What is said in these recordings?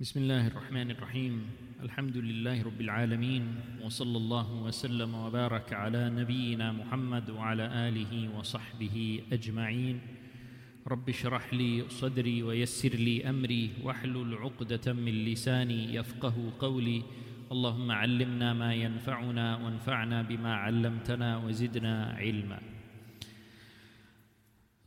بسم الله الرحمن الرحيم. الحمد لله رب العالمين وصلى الله وسلم وبارك على نبينا محمد وعلى آله وصحبه أجمعين. رب اشرح لي صدري ويسر لي أمري واحلل عقدة من لساني يفقه قولي. اللهم علمنا ما ينفعنا وانفعنا بما علمتنا وزدنا علما.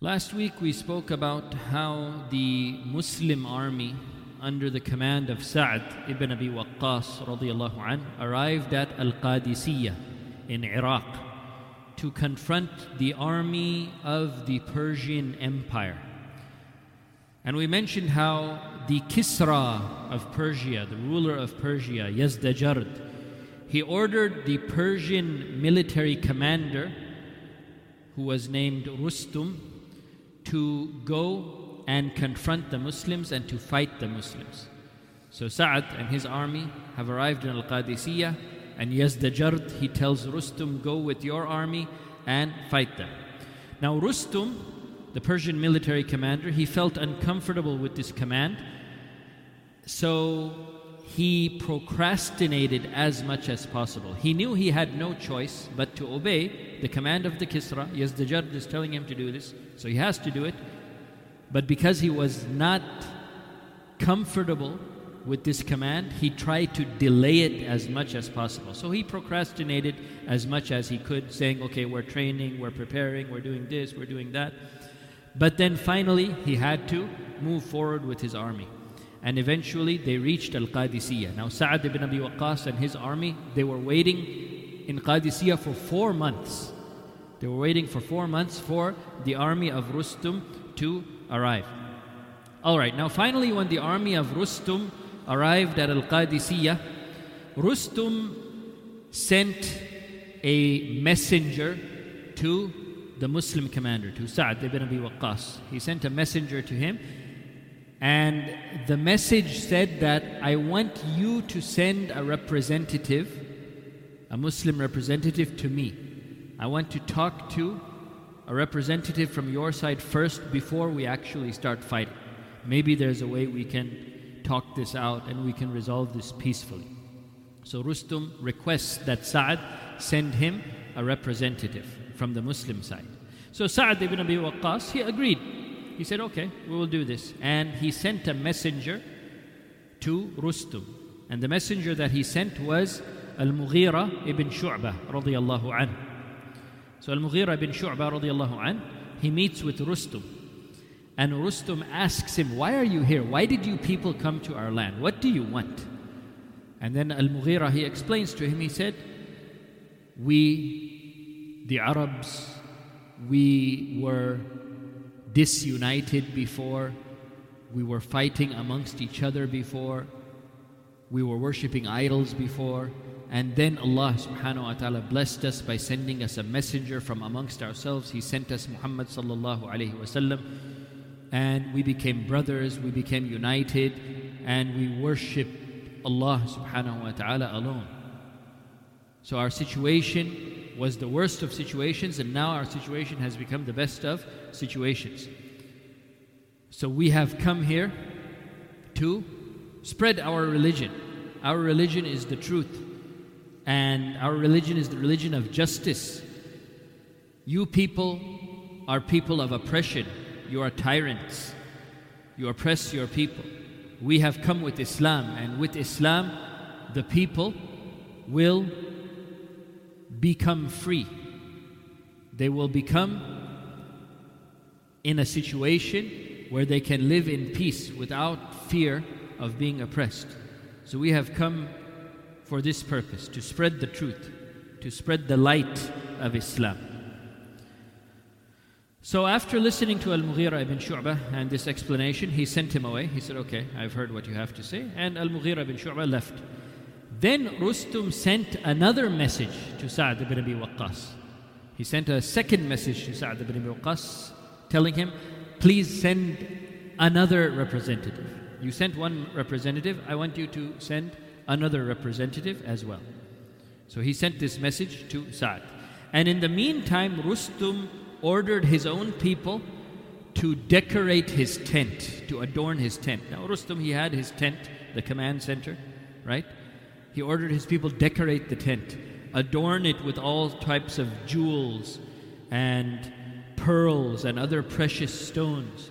Last week we spoke about how the Muslim army under the command of Sa'd ibn Abi Waqqas radiallahu anh, arrived at Al-Qadisiyah in Iraq to confront the army of the Persian Empire. And we mentioned how the Kisra of Persia, the ruler of Persia, Yazdajard, he ordered the Persian military commander, who was named Rustum, to go and confront the Muslims and to fight the Muslims. So Sa'ad and his army have arrived in Al Qadisiyah, and Yazdajard, he tells Rustum, Go with your army and fight them. Now, Rustum, the Persian military commander, he felt uncomfortable with this command, so he procrastinated as much as possible. He knew he had no choice but to obey the command of the Kisra. Yazdajard is telling him to do this, so he has to do it. But because he was not comfortable with this command, he tried to delay it as much as possible. So he procrastinated as much as he could, saying, Okay, we're training, we're preparing, we're doing this, we're doing that. But then finally, he had to move forward with his army. And eventually, they reached Al Qadisiyah. Now, Sa'ad ibn Abi Waqqas and his army, they were waiting in Qadisiyah for four months. They were waiting for four months for the army of Rustum to arrive. All right, now finally, when the army of Rustum arrived at Al Qadisiyah, Rustum sent a messenger to the Muslim commander, to Sa'd ibn Abi Waqqas. He sent a messenger to him, and the message said that I want you to send a representative, a Muslim representative, to me. I want to talk to a representative from your side first before we actually start fighting. Maybe there's a way we can talk this out and we can resolve this peacefully. So Rustum requests that Sa'ad send him a representative from the Muslim side. So Sa'ad ibn Abi Waqqas, he agreed. He said, okay, we will do this. And he sent a messenger to Rustum. And the messenger that he sent was Al-Mughira ibn Shu'bah radiyallahu anhu. So Al-Mughira ibn Shu'bah radiallahu an, he meets with Rustum. And Rustum asks him, Why are you here? Why did you people come to our land? What do you want? And then Al-Mughira, he explains to him, he said, We, the Arabs, we were disunited before. We were fighting amongst each other before. We were worshipping idols before. And then Allah subhanahu wa ta'ala blessed us by sending us a messenger from amongst ourselves. He sent us Muhammad sallallahu alayhi wasallam. And we became brothers, we became united, and we worship Allah subhanahu wa ta'ala alone. So our situation was the worst of situations, and now our situation has become the best of situations. So we have come here to spread our religion. Our religion is the truth and our religion is the religion of justice. You people are people of oppression. You are tyrants. You oppress your people. We have come with Islam, and with Islam, the people will become free. They will become in a situation where they can live in peace without fear of being oppressed. So we have come for this purpose to spread the truth, to spread the light of Islam. So, after listening to Al Mughira ibn Shu'bah and this explanation, he sent him away. He said, Okay, I've heard what you have to say. And Al Mughira ibn Shu'bah left. Then Rustum sent another message to Sa'd ibn Abi Waqqas. He sent a second message to Sa'd ibn Abi Waqqas telling him, Please send another representative. You sent one representative, I want you to send another representative as well. So he sent this message to Sa'd. And in the meantime, Rustum ordered his own people to decorate his tent, to adorn his tent. Now, Rustum, he had his tent, the command center, right? He ordered his people decorate the tent, adorn it with all types of jewels and pearls and other precious stones.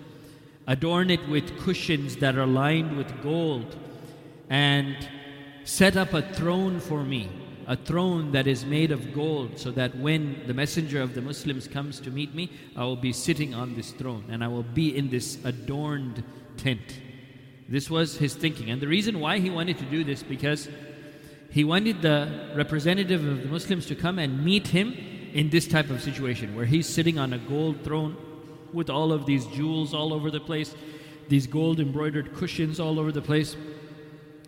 Adorn it with cushions that are lined with gold, and set up a throne for me a throne that is made of gold, so that when the messenger of the Muslims comes to meet me, I will be sitting on this throne and I will be in this adorned tent. This was his thinking. And the reason why he wanted to do this, because he wanted the representative of the Muslims to come and meet him in this type of situation, where he's sitting on a gold throne with all of these jewels all over the place, these gold embroidered cushions all over the place.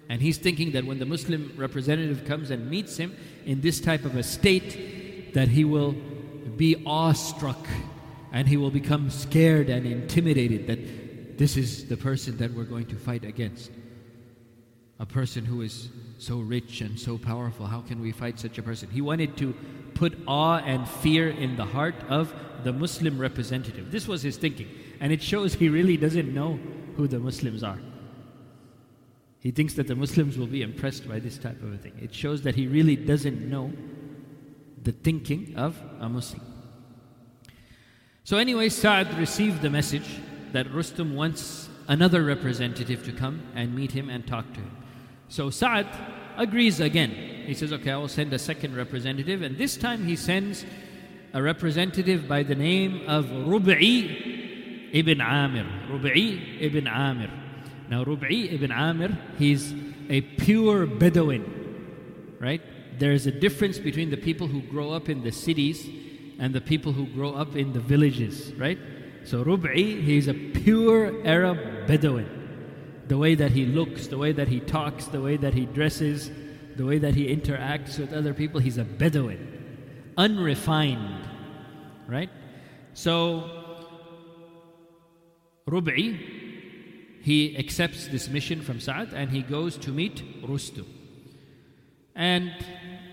And he's thinking that when the Muslim representative comes and meets him in this type of a state, that he will be awestruck and he will become scared and intimidated that this is the person that we're going to fight against. A person who is so rich and so powerful. How can we fight such a person? He wanted to put awe and fear in the heart of the Muslim representative. This was his thinking. And it shows he really doesn't know who the Muslims are. He thinks that the Muslims will be impressed by this type of a thing. It shows that he really doesn't know the thinking of a Muslim. So, anyway, Sa'd received the message that Rustum wants another representative to come and meet him and talk to him. So, Sa'd agrees again. He says, Okay, I will send a second representative, and this time he sends a representative by the name of Rub'i ibn Amir. Rub'i ibn Amir. Now, Rub'i ibn Amir, he's a pure Bedouin, right? There's a difference between the people who grow up in the cities and the people who grow up in the villages, right? So, Rub'i, he's a pure Arab Bedouin. The way that he looks, the way that he talks, the way that he dresses, the way that he interacts with other people, he's a Bedouin, unrefined, right? So, Rub'i, he accepts this mission from Sa'd and he goes to meet Rustum. And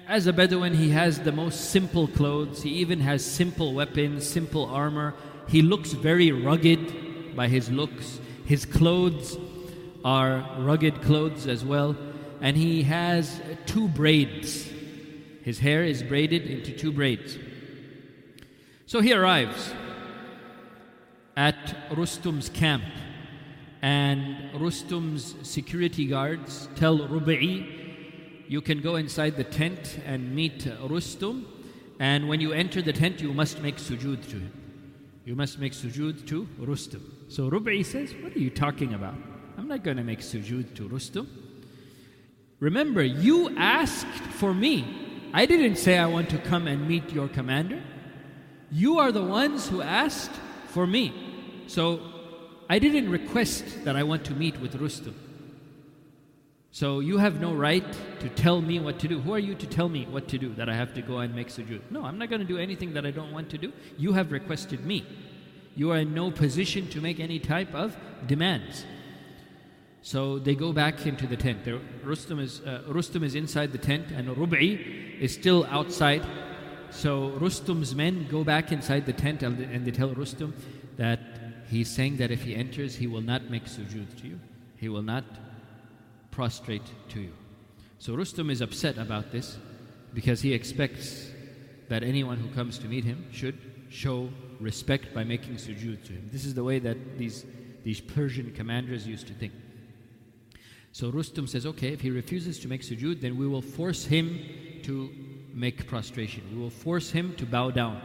as a Bedouin, he has the most simple clothes. He even has simple weapons, simple armor. He looks very rugged by his looks. His clothes are rugged clothes as well. And he has two braids. His hair is braided into two braids. So he arrives at Rustum's camp and Rustum's security guards tell Rubai, you can go inside the tent and meet Rustum, and when you enter the tent, you must make sujood to him. You must make sujood to Rustum. So Rubai says, What are you talking about? I'm not going to make sujood to Rustum. Remember, you asked for me. I didn't say I want to come and meet your commander. You are the ones who asked for me. So I didn't request that I want to meet with Rustum. So you have no right to tell me what to do. Who are you to tell me what to do? That I have to go and make sujood? No, I'm not going to do anything that I don't want to do. You have requested me. You are in no position to make any type of demands. So they go back into the tent. Rustum is, uh, Rustum is inside the tent and Rub'i is still outside. So Rustum's men go back inside the tent and they tell Rustum that he's saying that if he enters, he will not make sujood to you. He will not prostrate to you. So Rustum is upset about this because he expects that anyone who comes to meet him should show respect by making sujood to him. This is the way that these, these Persian commanders used to think. So Rustum says, okay, if he refuses to make sujood, then we will force him to make prostration. We will force him to bow down.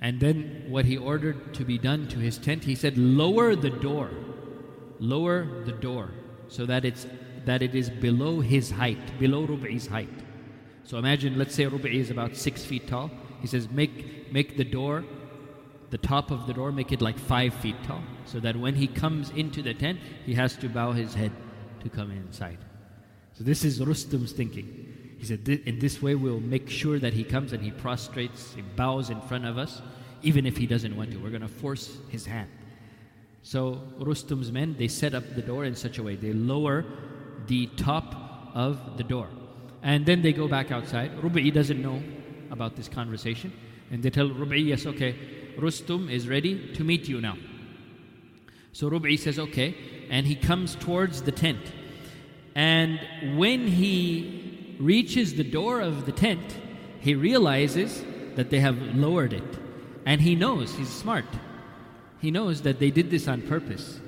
And then what he ordered to be done to his tent, he said, lower the door. Lower the door so that it's that it is below his height, below Rub'i's height. So imagine, let's say Rub'i is about six feet tall. He says, make make the door, the top of the door, make it like five feet tall, so that when he comes into the tent, he has to bow his head to come inside. So this is Rustum's thinking. He said, In this way, we'll make sure that he comes and he prostrates, he bows in front of us, even if he doesn't want to. We're going to force his hand. So, Rustum's men, they set up the door in such a way. They lower the top of the door. And then they go back outside. Rubai doesn't know about this conversation. And they tell Rubai, yes, okay, Rustum is ready to meet you now. So Rub'i says, Okay. And he comes towards the tent. And when he reaches the door of the tent, he realizes that they have lowered it. And he knows, he's smart. He knows that they did this on purpose.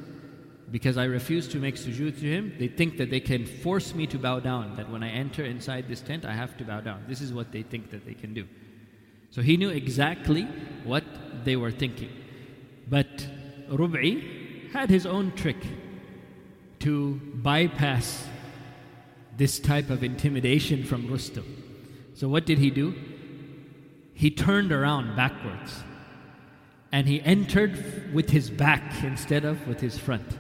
Because I refuse to make sujood to him, they think that they can force me to bow down. That when I enter inside this tent, I have to bow down. This is what they think that they can do. So he knew exactly what they were thinking. But Rub'i had his own trick to bypass this type of intimidation from Rustum. So what did he do? He turned around backwards and he entered with his back instead of with his front.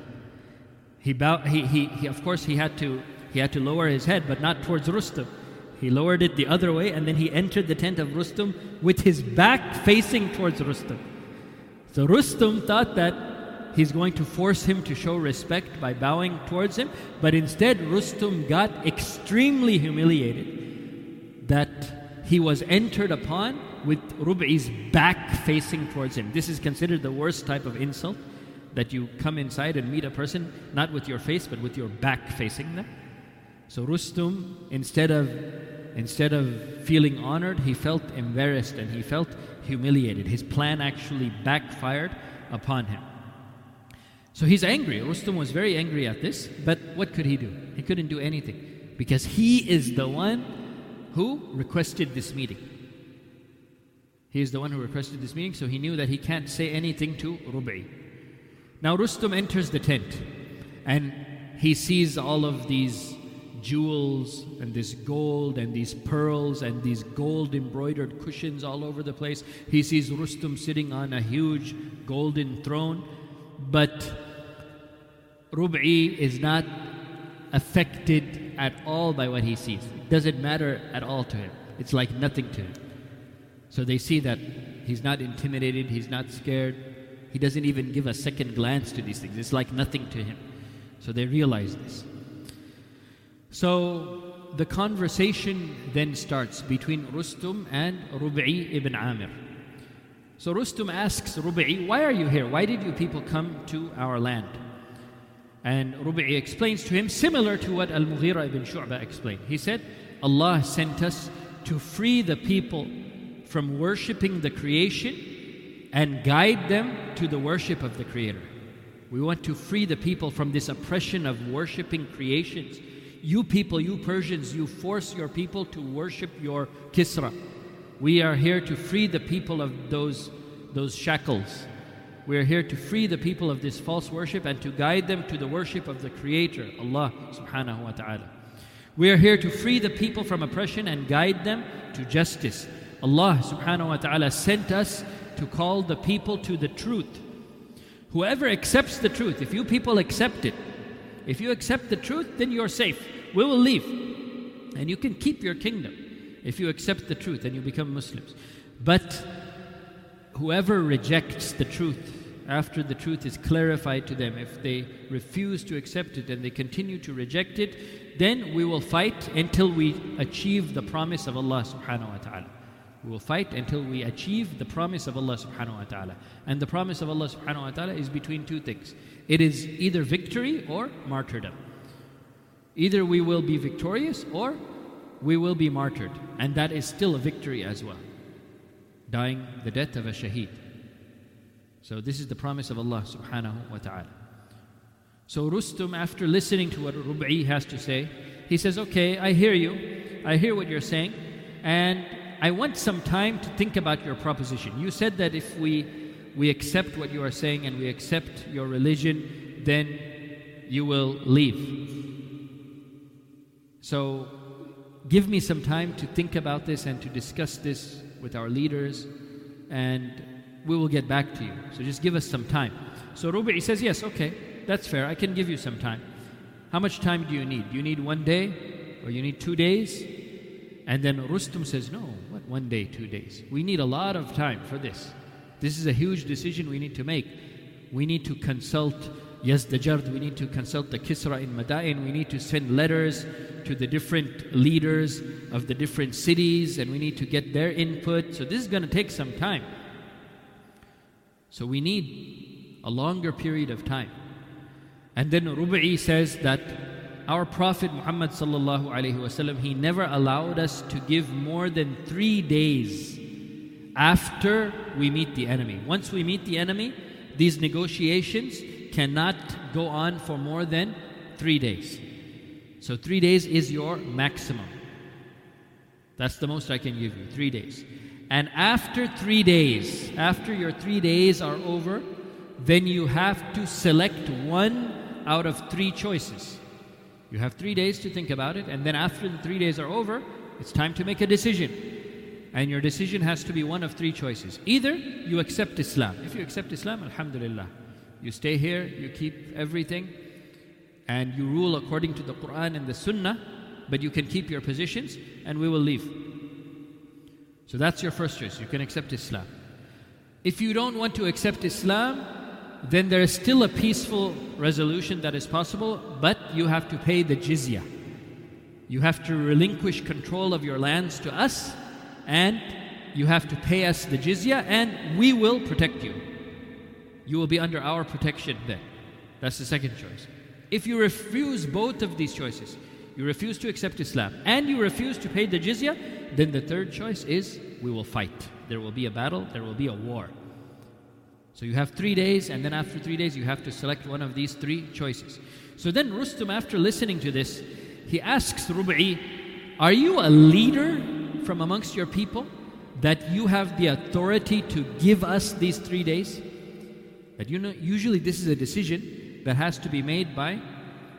He, bowed, he, he, he, of course, he had, to, he had to lower his head, but not towards Rustum. He lowered it the other way, and then he entered the tent of Rustum with his back facing towards Rustum. So Rustum thought that he's going to force him to show respect by bowing towards him, but instead Rustum got extremely humiliated that he was entered upon with Rub'i's back facing towards him. This is considered the worst type of insult that you come inside and meet a person not with your face but with your back facing them. So Rustum, instead of instead of feeling honored, he felt embarrassed and he felt humiliated. His plan actually backfired upon him. So he's angry. Rustum was very angry at this, but what could he do? He couldn't do anything because he is the one who requested this meeting. He is the one who requested this meeting, so he knew that he can't say anything to Rub'i. Now Rustum enters the tent and he sees all of these jewels and this gold and these pearls and these gold embroidered cushions all over the place. He sees Rustum sitting on a huge golden throne, but Rub'i is not affected at all by what he sees. It doesn't matter at all to him. It's like nothing to him. So they see that he's not intimidated, he's not scared, he doesn't even give a second glance to these things. It's like nothing to him. So they realize this. So the conversation then starts between Rustum and Rub'i ibn Amir. So Rustum asks Rub'i, Why are you here? Why did you people come to our land? And Rub'i explains to him, similar to what Al Mughira ibn Shu'bah explained. He said, Allah sent us to free the people from worshipping the creation and guide them to the worship of the Creator. We want to free the people from this oppression of worshiping creations. You people, you Persians, you force your people to worship your Kisra. We are here to free the people of those, those shackles. We are here to free the people of this false worship and to guide them to the worship of the Creator, Allah subhanahu wa ta'ala. We are here to free the people from oppression and guide them to justice. Allah subhanahu wa ta'ala sent us to call the people to the truth. Whoever accepts the truth, if you people accept it, if you accept the truth, then you're safe. We will leave. And you can keep your kingdom if you accept the truth and you become Muslims. But whoever rejects the truth after the truth is clarified to them, if they refuse to accept it and they continue to reject it, then we will fight until we achieve the promise of Allah subhanahu wa ta'ala. We will fight until we achieve the promise of Allah subhanahu wa ta'ala. And the promise of Allah subhanahu wa ta'ala is between two things. It is either victory or martyrdom. Either we will be victorious or we will be martyred. And that is still a victory as well. Dying the death of a shaheed. So this is the promise of Allah subhanahu wa ta'ala. So Rustum, after listening to what Rub'i has to say, he says, Okay, I hear you. I hear what you're saying. And I want some time to think about your proposition. You said that if we, we accept what you are saying and we accept your religion, then you will leave. So give me some time to think about this and to discuss this with our leaders, and we will get back to you. So just give us some time. So Rubi says, Yes, okay, that's fair. I can give you some time. How much time do you need? Do you need one day or you need two days? And then Rustum says, No, what one day, two days. We need a lot of time for this. This is a huge decision we need to make. We need to consult Yazdajard, we need to consult the Kisra in Madain, we need to send letters to the different leaders of the different cities, and we need to get their input. So this is going to take some time. So we need a longer period of time. And then Rubai says that our Prophet Muhammad sallallahu alaihi wasallam he never allowed us to give more than three days after we meet the enemy. Once we meet the enemy, these negotiations cannot go on for more than three days. So three days is your maximum. That's the most I can give you, three days. And after three days, after your three days are over, then you have to select one out of three choices. You have three days to think about it, and then after the three days are over, it's time to make a decision. And your decision has to be one of three choices. Either you accept Islam. If you accept Islam, Alhamdulillah. You stay here, you keep everything, and you rule according to the Quran and the Sunnah, but you can keep your positions, and we will leave. So that's your first choice. You can accept Islam. If you don't want to accept Islam, then there is still a peaceful resolution that is possible, but you have to pay the jizya. You have to relinquish control of your lands to us, and you have to pay us the jizya, and we will protect you. You will be under our protection then. That's the second choice. If you refuse both of these choices, you refuse to accept Islam, and you refuse to pay the jizya, then the third choice is we will fight. There will be a battle, there will be a war. So you have three days, and then after three days, you have to select one of these three choices. So then Rustum, after listening to this, he asks Rubai, Are you a leader from amongst your people that you have the authority to give us these three days? That you know, usually this is a decision that has to be made by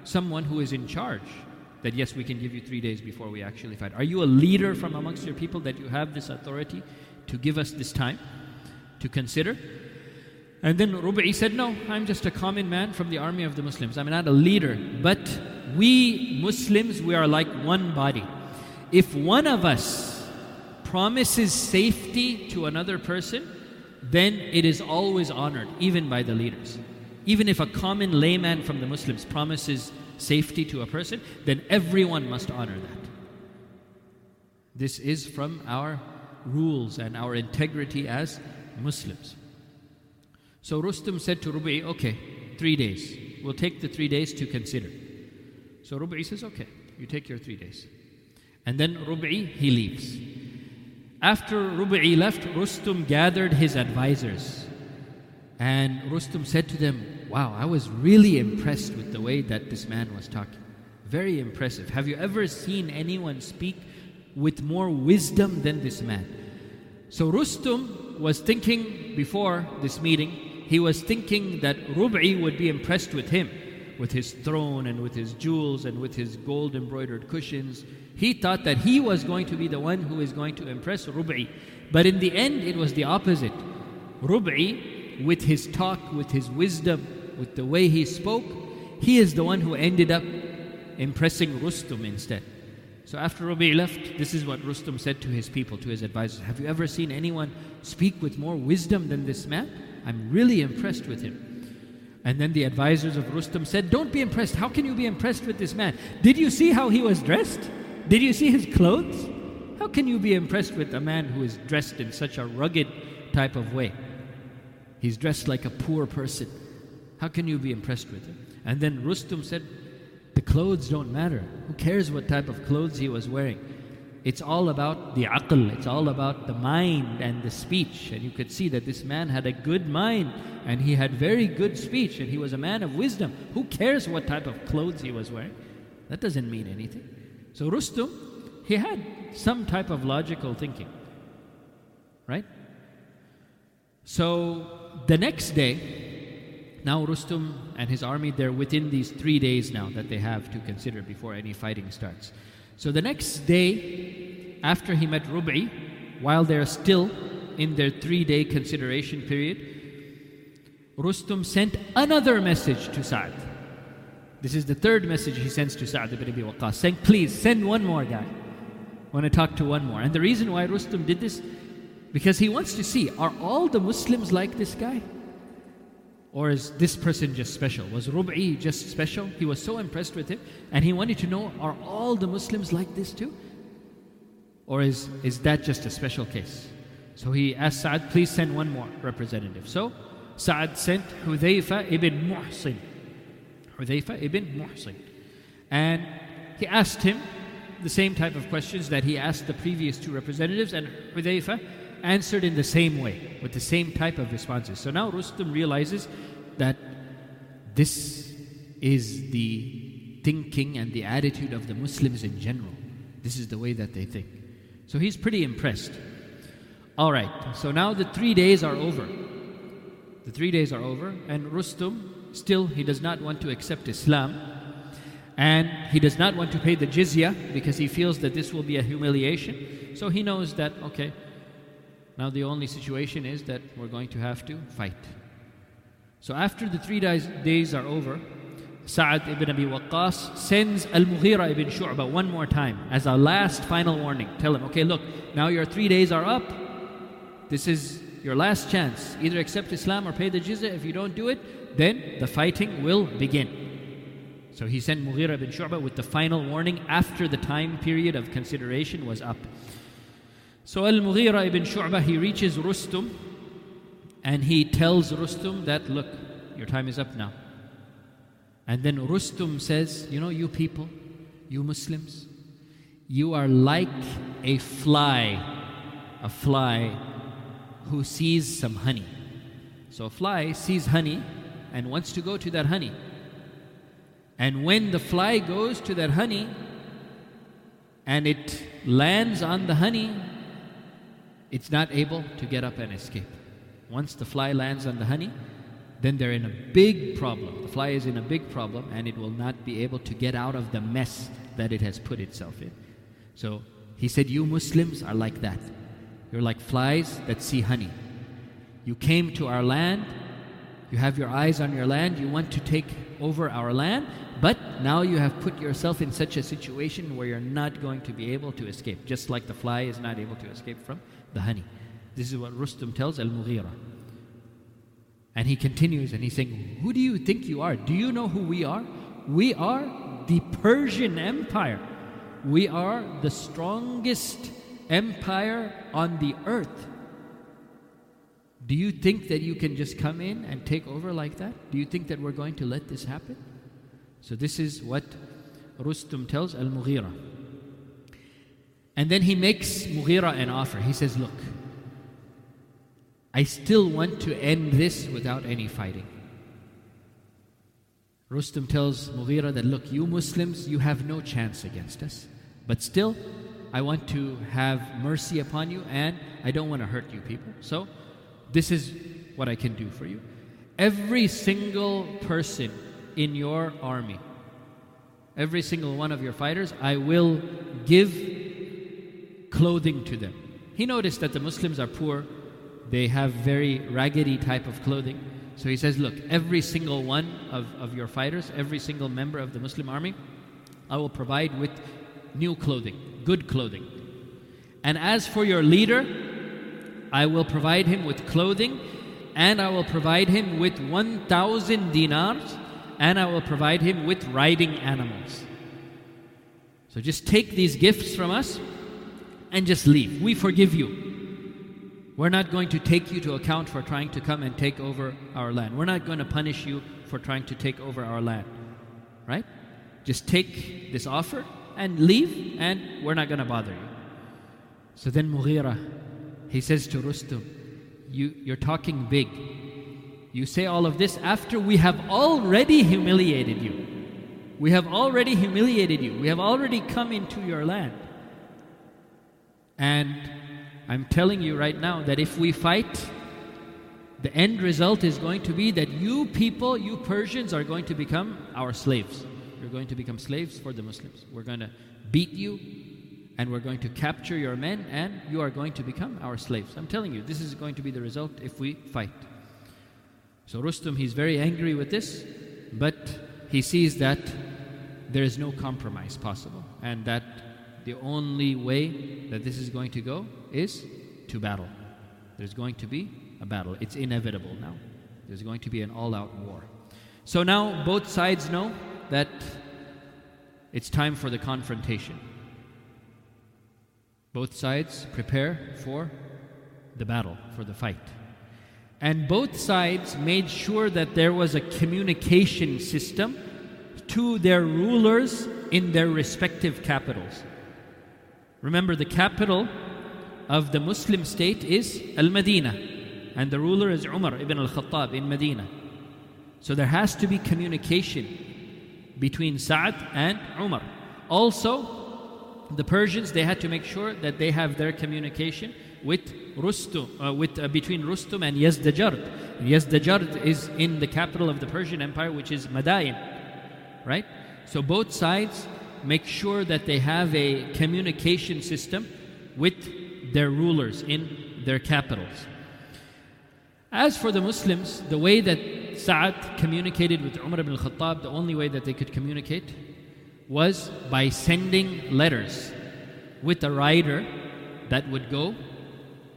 someone who is in charge. That yes, we can give you three days before we actually fight. Are you a leader from amongst your people that you have this authority to give us this time to consider? And then Rubai said, No, I'm just a common man from the army of the Muslims. I'm not a leader. But we Muslims, we are like one body. If one of us promises safety to another person, then it is always honored, even by the leaders. Even if a common layman from the Muslims promises safety to a person, then everyone must honor that. This is from our rules and our integrity as Muslims. So Rustum said to Rubai, okay, three days. We'll take the three days to consider. So Rubai says, okay, you take your three days. And then Rubai, he leaves. After Rubai left, Rustum gathered his advisors. And Rustum said to them, Wow, I was really impressed with the way that this man was talking. Very impressive. Have you ever seen anyone speak with more wisdom than this man? So Rustum was thinking before this meeting, he was thinking that Rubai would be impressed with him, with his throne and with his jewels and with his gold embroidered cushions. He thought that he was going to be the one who is going to impress Rubai. But in the end, it was the opposite. Rubai, with his talk, with his wisdom, with the way he spoke, he is the one who ended up impressing Rustum instead. So after Rubai left, this is what Rustum said to his people, to his advisors Have you ever seen anyone speak with more wisdom than this man? I'm really impressed with him. And then the advisors of Rustum said, Don't be impressed. How can you be impressed with this man? Did you see how he was dressed? Did you see his clothes? How can you be impressed with a man who is dressed in such a rugged type of way? He's dressed like a poor person. How can you be impressed with him? And then Rustum said, The clothes don't matter. Who cares what type of clothes he was wearing? It's all about the aql, it's all about the mind and the speech. And you could see that this man had a good mind and he had very good speech and he was a man of wisdom. Who cares what type of clothes he was wearing? That doesn't mean anything. So Rustum, he had some type of logical thinking. Right? So the next day, now Rustum and his army, they're within these three days now that they have to consider before any fighting starts. So the next day, after he met Rubai, while they're still in their three day consideration period, Rustum sent another message to Sa'd. This is the third message he sends to Sa'd ibn Abi Waqqas, saying, Please send one more guy. I want to talk to one more. And the reason why Rustum did this, because he wants to see, are all the Muslims like this guy? Or is this person just special? Was Rubai just special? He was so impressed with him and he wanted to know are all the Muslims like this too? Or is, is that just a special case? So he asked Sa'ad, please send one more representative. So Sa'ad sent Hudayfa ibn Muhsin. Hudayfa ibn Muhsin. And he asked him the same type of questions that he asked the previous two representatives, and Hudayfa answered in the same way, with the same type of responses. So now Rustum realizes that this is the thinking and the attitude of the Muslims in general. This is the way that they think. So he's pretty impressed. All right, so now the three days are over. The three days are over, and Rustum still he does not want to accept Islam, and he does not want to pay the jizya because he feels that this will be a humiliation. So he knows that okay, now the only situation is that we're going to have to fight. So after the three days, are over, Sa'ad ibn Abi Waqqas sends Al Mughira ibn Shu'bah one more time as a last final warning. Tell him, okay, look, now your three days are up. This is your last chance. Either accept Islam or pay the jizya. If you don't do it, then the fighting will begin. So he sent Mughira ibn Shu'bah with the final warning after the time period of consideration was up. So Al Mughira ibn Shu'bah he reaches Rustum and he tells Rustum that, look, your time is up now. And then Rustum says, You know, you people, you Muslims, you are like a fly, a fly who sees some honey. So a fly sees honey and wants to go to that honey. And when the fly goes to that honey and it lands on the honey, it's not able to get up and escape. Once the fly lands on the honey, then they're in a big problem. The fly is in a big problem and it will not be able to get out of the mess that it has put itself in. So he said, You Muslims are like that. You're like flies that see honey. You came to our land, you have your eyes on your land, you want to take over our land, but now you have put yourself in such a situation where you're not going to be able to escape, just like the fly is not able to escape from the honey. This is what Rustum tells Al Mughira. And he continues and he's saying, Who do you think you are? Do you know who we are? We are the Persian Empire. We are the strongest empire on the earth. Do you think that you can just come in and take over like that? Do you think that we're going to let this happen? So, this is what Rustum tells Al Mughira. And then he makes Mughira an offer. He says, Look, I still want to end this without any fighting. Rustum tells Mughira that, look, you Muslims, you have no chance against us. But still, I want to have mercy upon you and I don't want to hurt you people. So, this is what I can do for you. Every single person in your army, every single one of your fighters, I will give clothing to them. He noticed that the Muslims are poor they have very raggedy type of clothing. So he says, Look, every single one of, of your fighters, every single member of the Muslim army, I will provide with new clothing, good clothing. And as for your leader, I will provide him with clothing, and I will provide him with 1,000 dinars, and I will provide him with riding animals. So just take these gifts from us and just leave. We forgive you. We're not going to take you to account for trying to come and take over our land. We're not going to punish you for trying to take over our land. Right? Just take this offer and leave, and we're not going to bother you. So then Mughira, he says to Rustum, you, You're talking big. You say all of this after we have already humiliated you. We have already humiliated you. We have already come into your land. And I'm telling you right now that if we fight, the end result is going to be that you people, you Persians, are going to become our slaves. You're going to become slaves for the Muslims. We're going to beat you and we're going to capture your men and you are going to become our slaves. I'm telling you, this is going to be the result if we fight. So Rustum, he's very angry with this, but he sees that there is no compromise possible and that the only way that this is going to go is to battle. There's going to be a battle. It's inevitable now. There's going to be an all out war. So now both sides know that it's time for the confrontation. Both sides prepare for the battle, for the fight. And both sides made sure that there was a communication system to their rulers in their respective capitals. Remember, the capital of the Muslim state is Al Medina, and the ruler is Umar ibn al Khattab in Medina. So there has to be communication between Sa'd and Umar. Also, the Persians they had to make sure that they have their communication with Rustum, uh, with uh, between Rustum and Yazdajard. Yazdajard is in the capital of the Persian Empire, which is Madain, right? So both sides make sure that they have a communication system with their rulers in their capitals. As for the Muslims, the way that Sa'ad communicated with Umar ibn al-Khattab, the only way that they could communicate was by sending letters with a rider that would go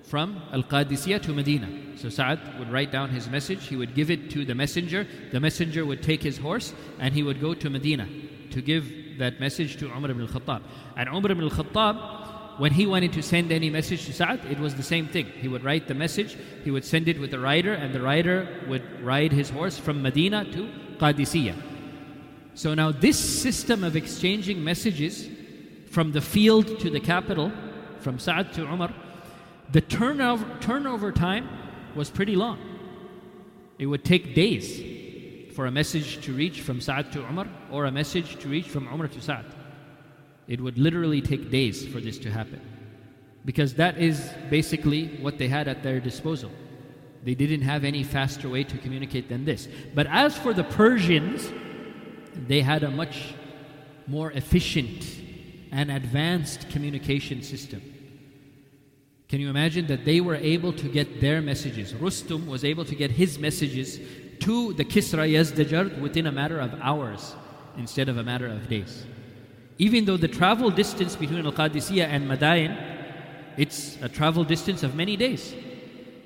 from Al Qadisiyah to Medina. So Sa'ad would write down his message, he would give it to the messenger, the messenger would take his horse, and he would go to Medina to give that message to Umar ibn al Khattab. And Umar ibn al Khattab, when he wanted to send any message to Sa'ad, it was the same thing. He would write the message, he would send it with a rider, and the rider would ride his horse from Medina to Qadisiyah. So now, this system of exchanging messages from the field to the capital, from Sa'ad to Umar, the turnover, turnover time was pretty long. It would take days for a message to reach from Sa'ad to Umar or a message to reach from Umar to Sa'ad. It would literally take days for this to happen. Because that is basically what they had at their disposal. They didn't have any faster way to communicate than this. But as for the Persians, they had a much more efficient and advanced communication system. Can you imagine that they were able to get their messages? Rustum was able to get his messages to the Kisra Yazdajard within a matter of hours instead of a matter of days. Even though the travel distance between Al Qadisiyah and Madain, it's a travel distance of many days.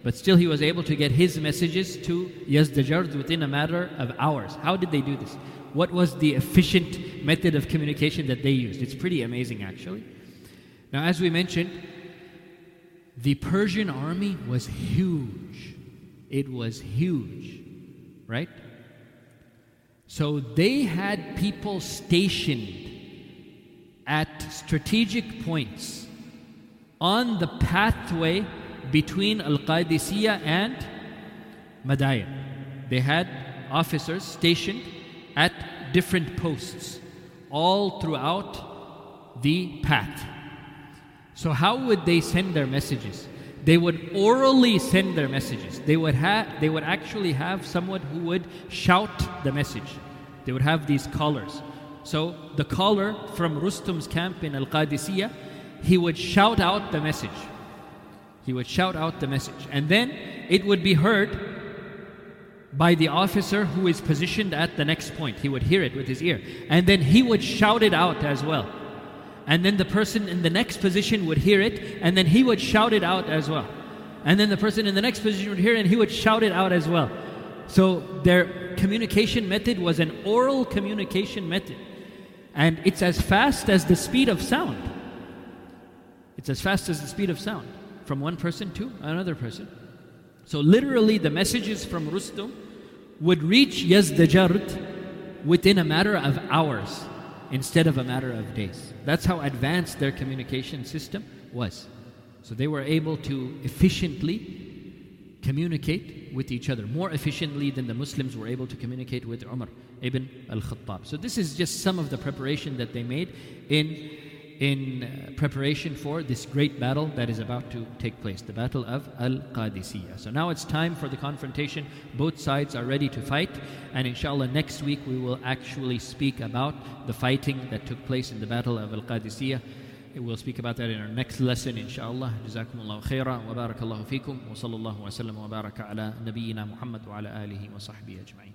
But still, he was able to get his messages to Yazdajard within a matter of hours. How did they do this? What was the efficient method of communication that they used? It's pretty amazing, actually. Now, as we mentioned, the Persian army was huge. It was huge, right? So they had people stationed at strategic points on the pathway between Al Qadisiyah and Madain. They had officers stationed at different posts all throughout the path. So, how would they send their messages? They would orally send their messages. They would, have, they would actually have someone who would shout the message. They would have these callers. So, the caller from Rustum's camp in Al Qadisiyah, he would shout out the message. He would shout out the message. And then it would be heard by the officer who is positioned at the next point. He would hear it with his ear. And then he would shout it out as well and then the person in the next position would hear it, and then he would shout it out as well. And then the person in the next position would hear it, and he would shout it out as well. So their communication method was an oral communication method. And it's as fast as the speed of sound. It's as fast as the speed of sound from one person to another person. So literally, the messages from Rustum would reach Yazdajard within a matter of hours instead of a matter of days. That's how advanced their communication system was. So they were able to efficiently communicate with each other more efficiently than the Muslims were able to communicate with Umar ibn al Khattab. So, this is just some of the preparation that they made in in uh, preparation for this great battle that is about to take place, the Battle of Al Qadisiyah. So now it's time for the confrontation. Both sides are ready to fight, and inshallah, next week we will actually speak about the fighting that took place in the Battle of Al Qadisiyah We'll speak about that in our next lesson, inshallah. جزاكم الله خيرا وبارك الله فيكم وصلى الله وسلم وبارك على نبينا محمد وعلى آله وصحبه أجمعين.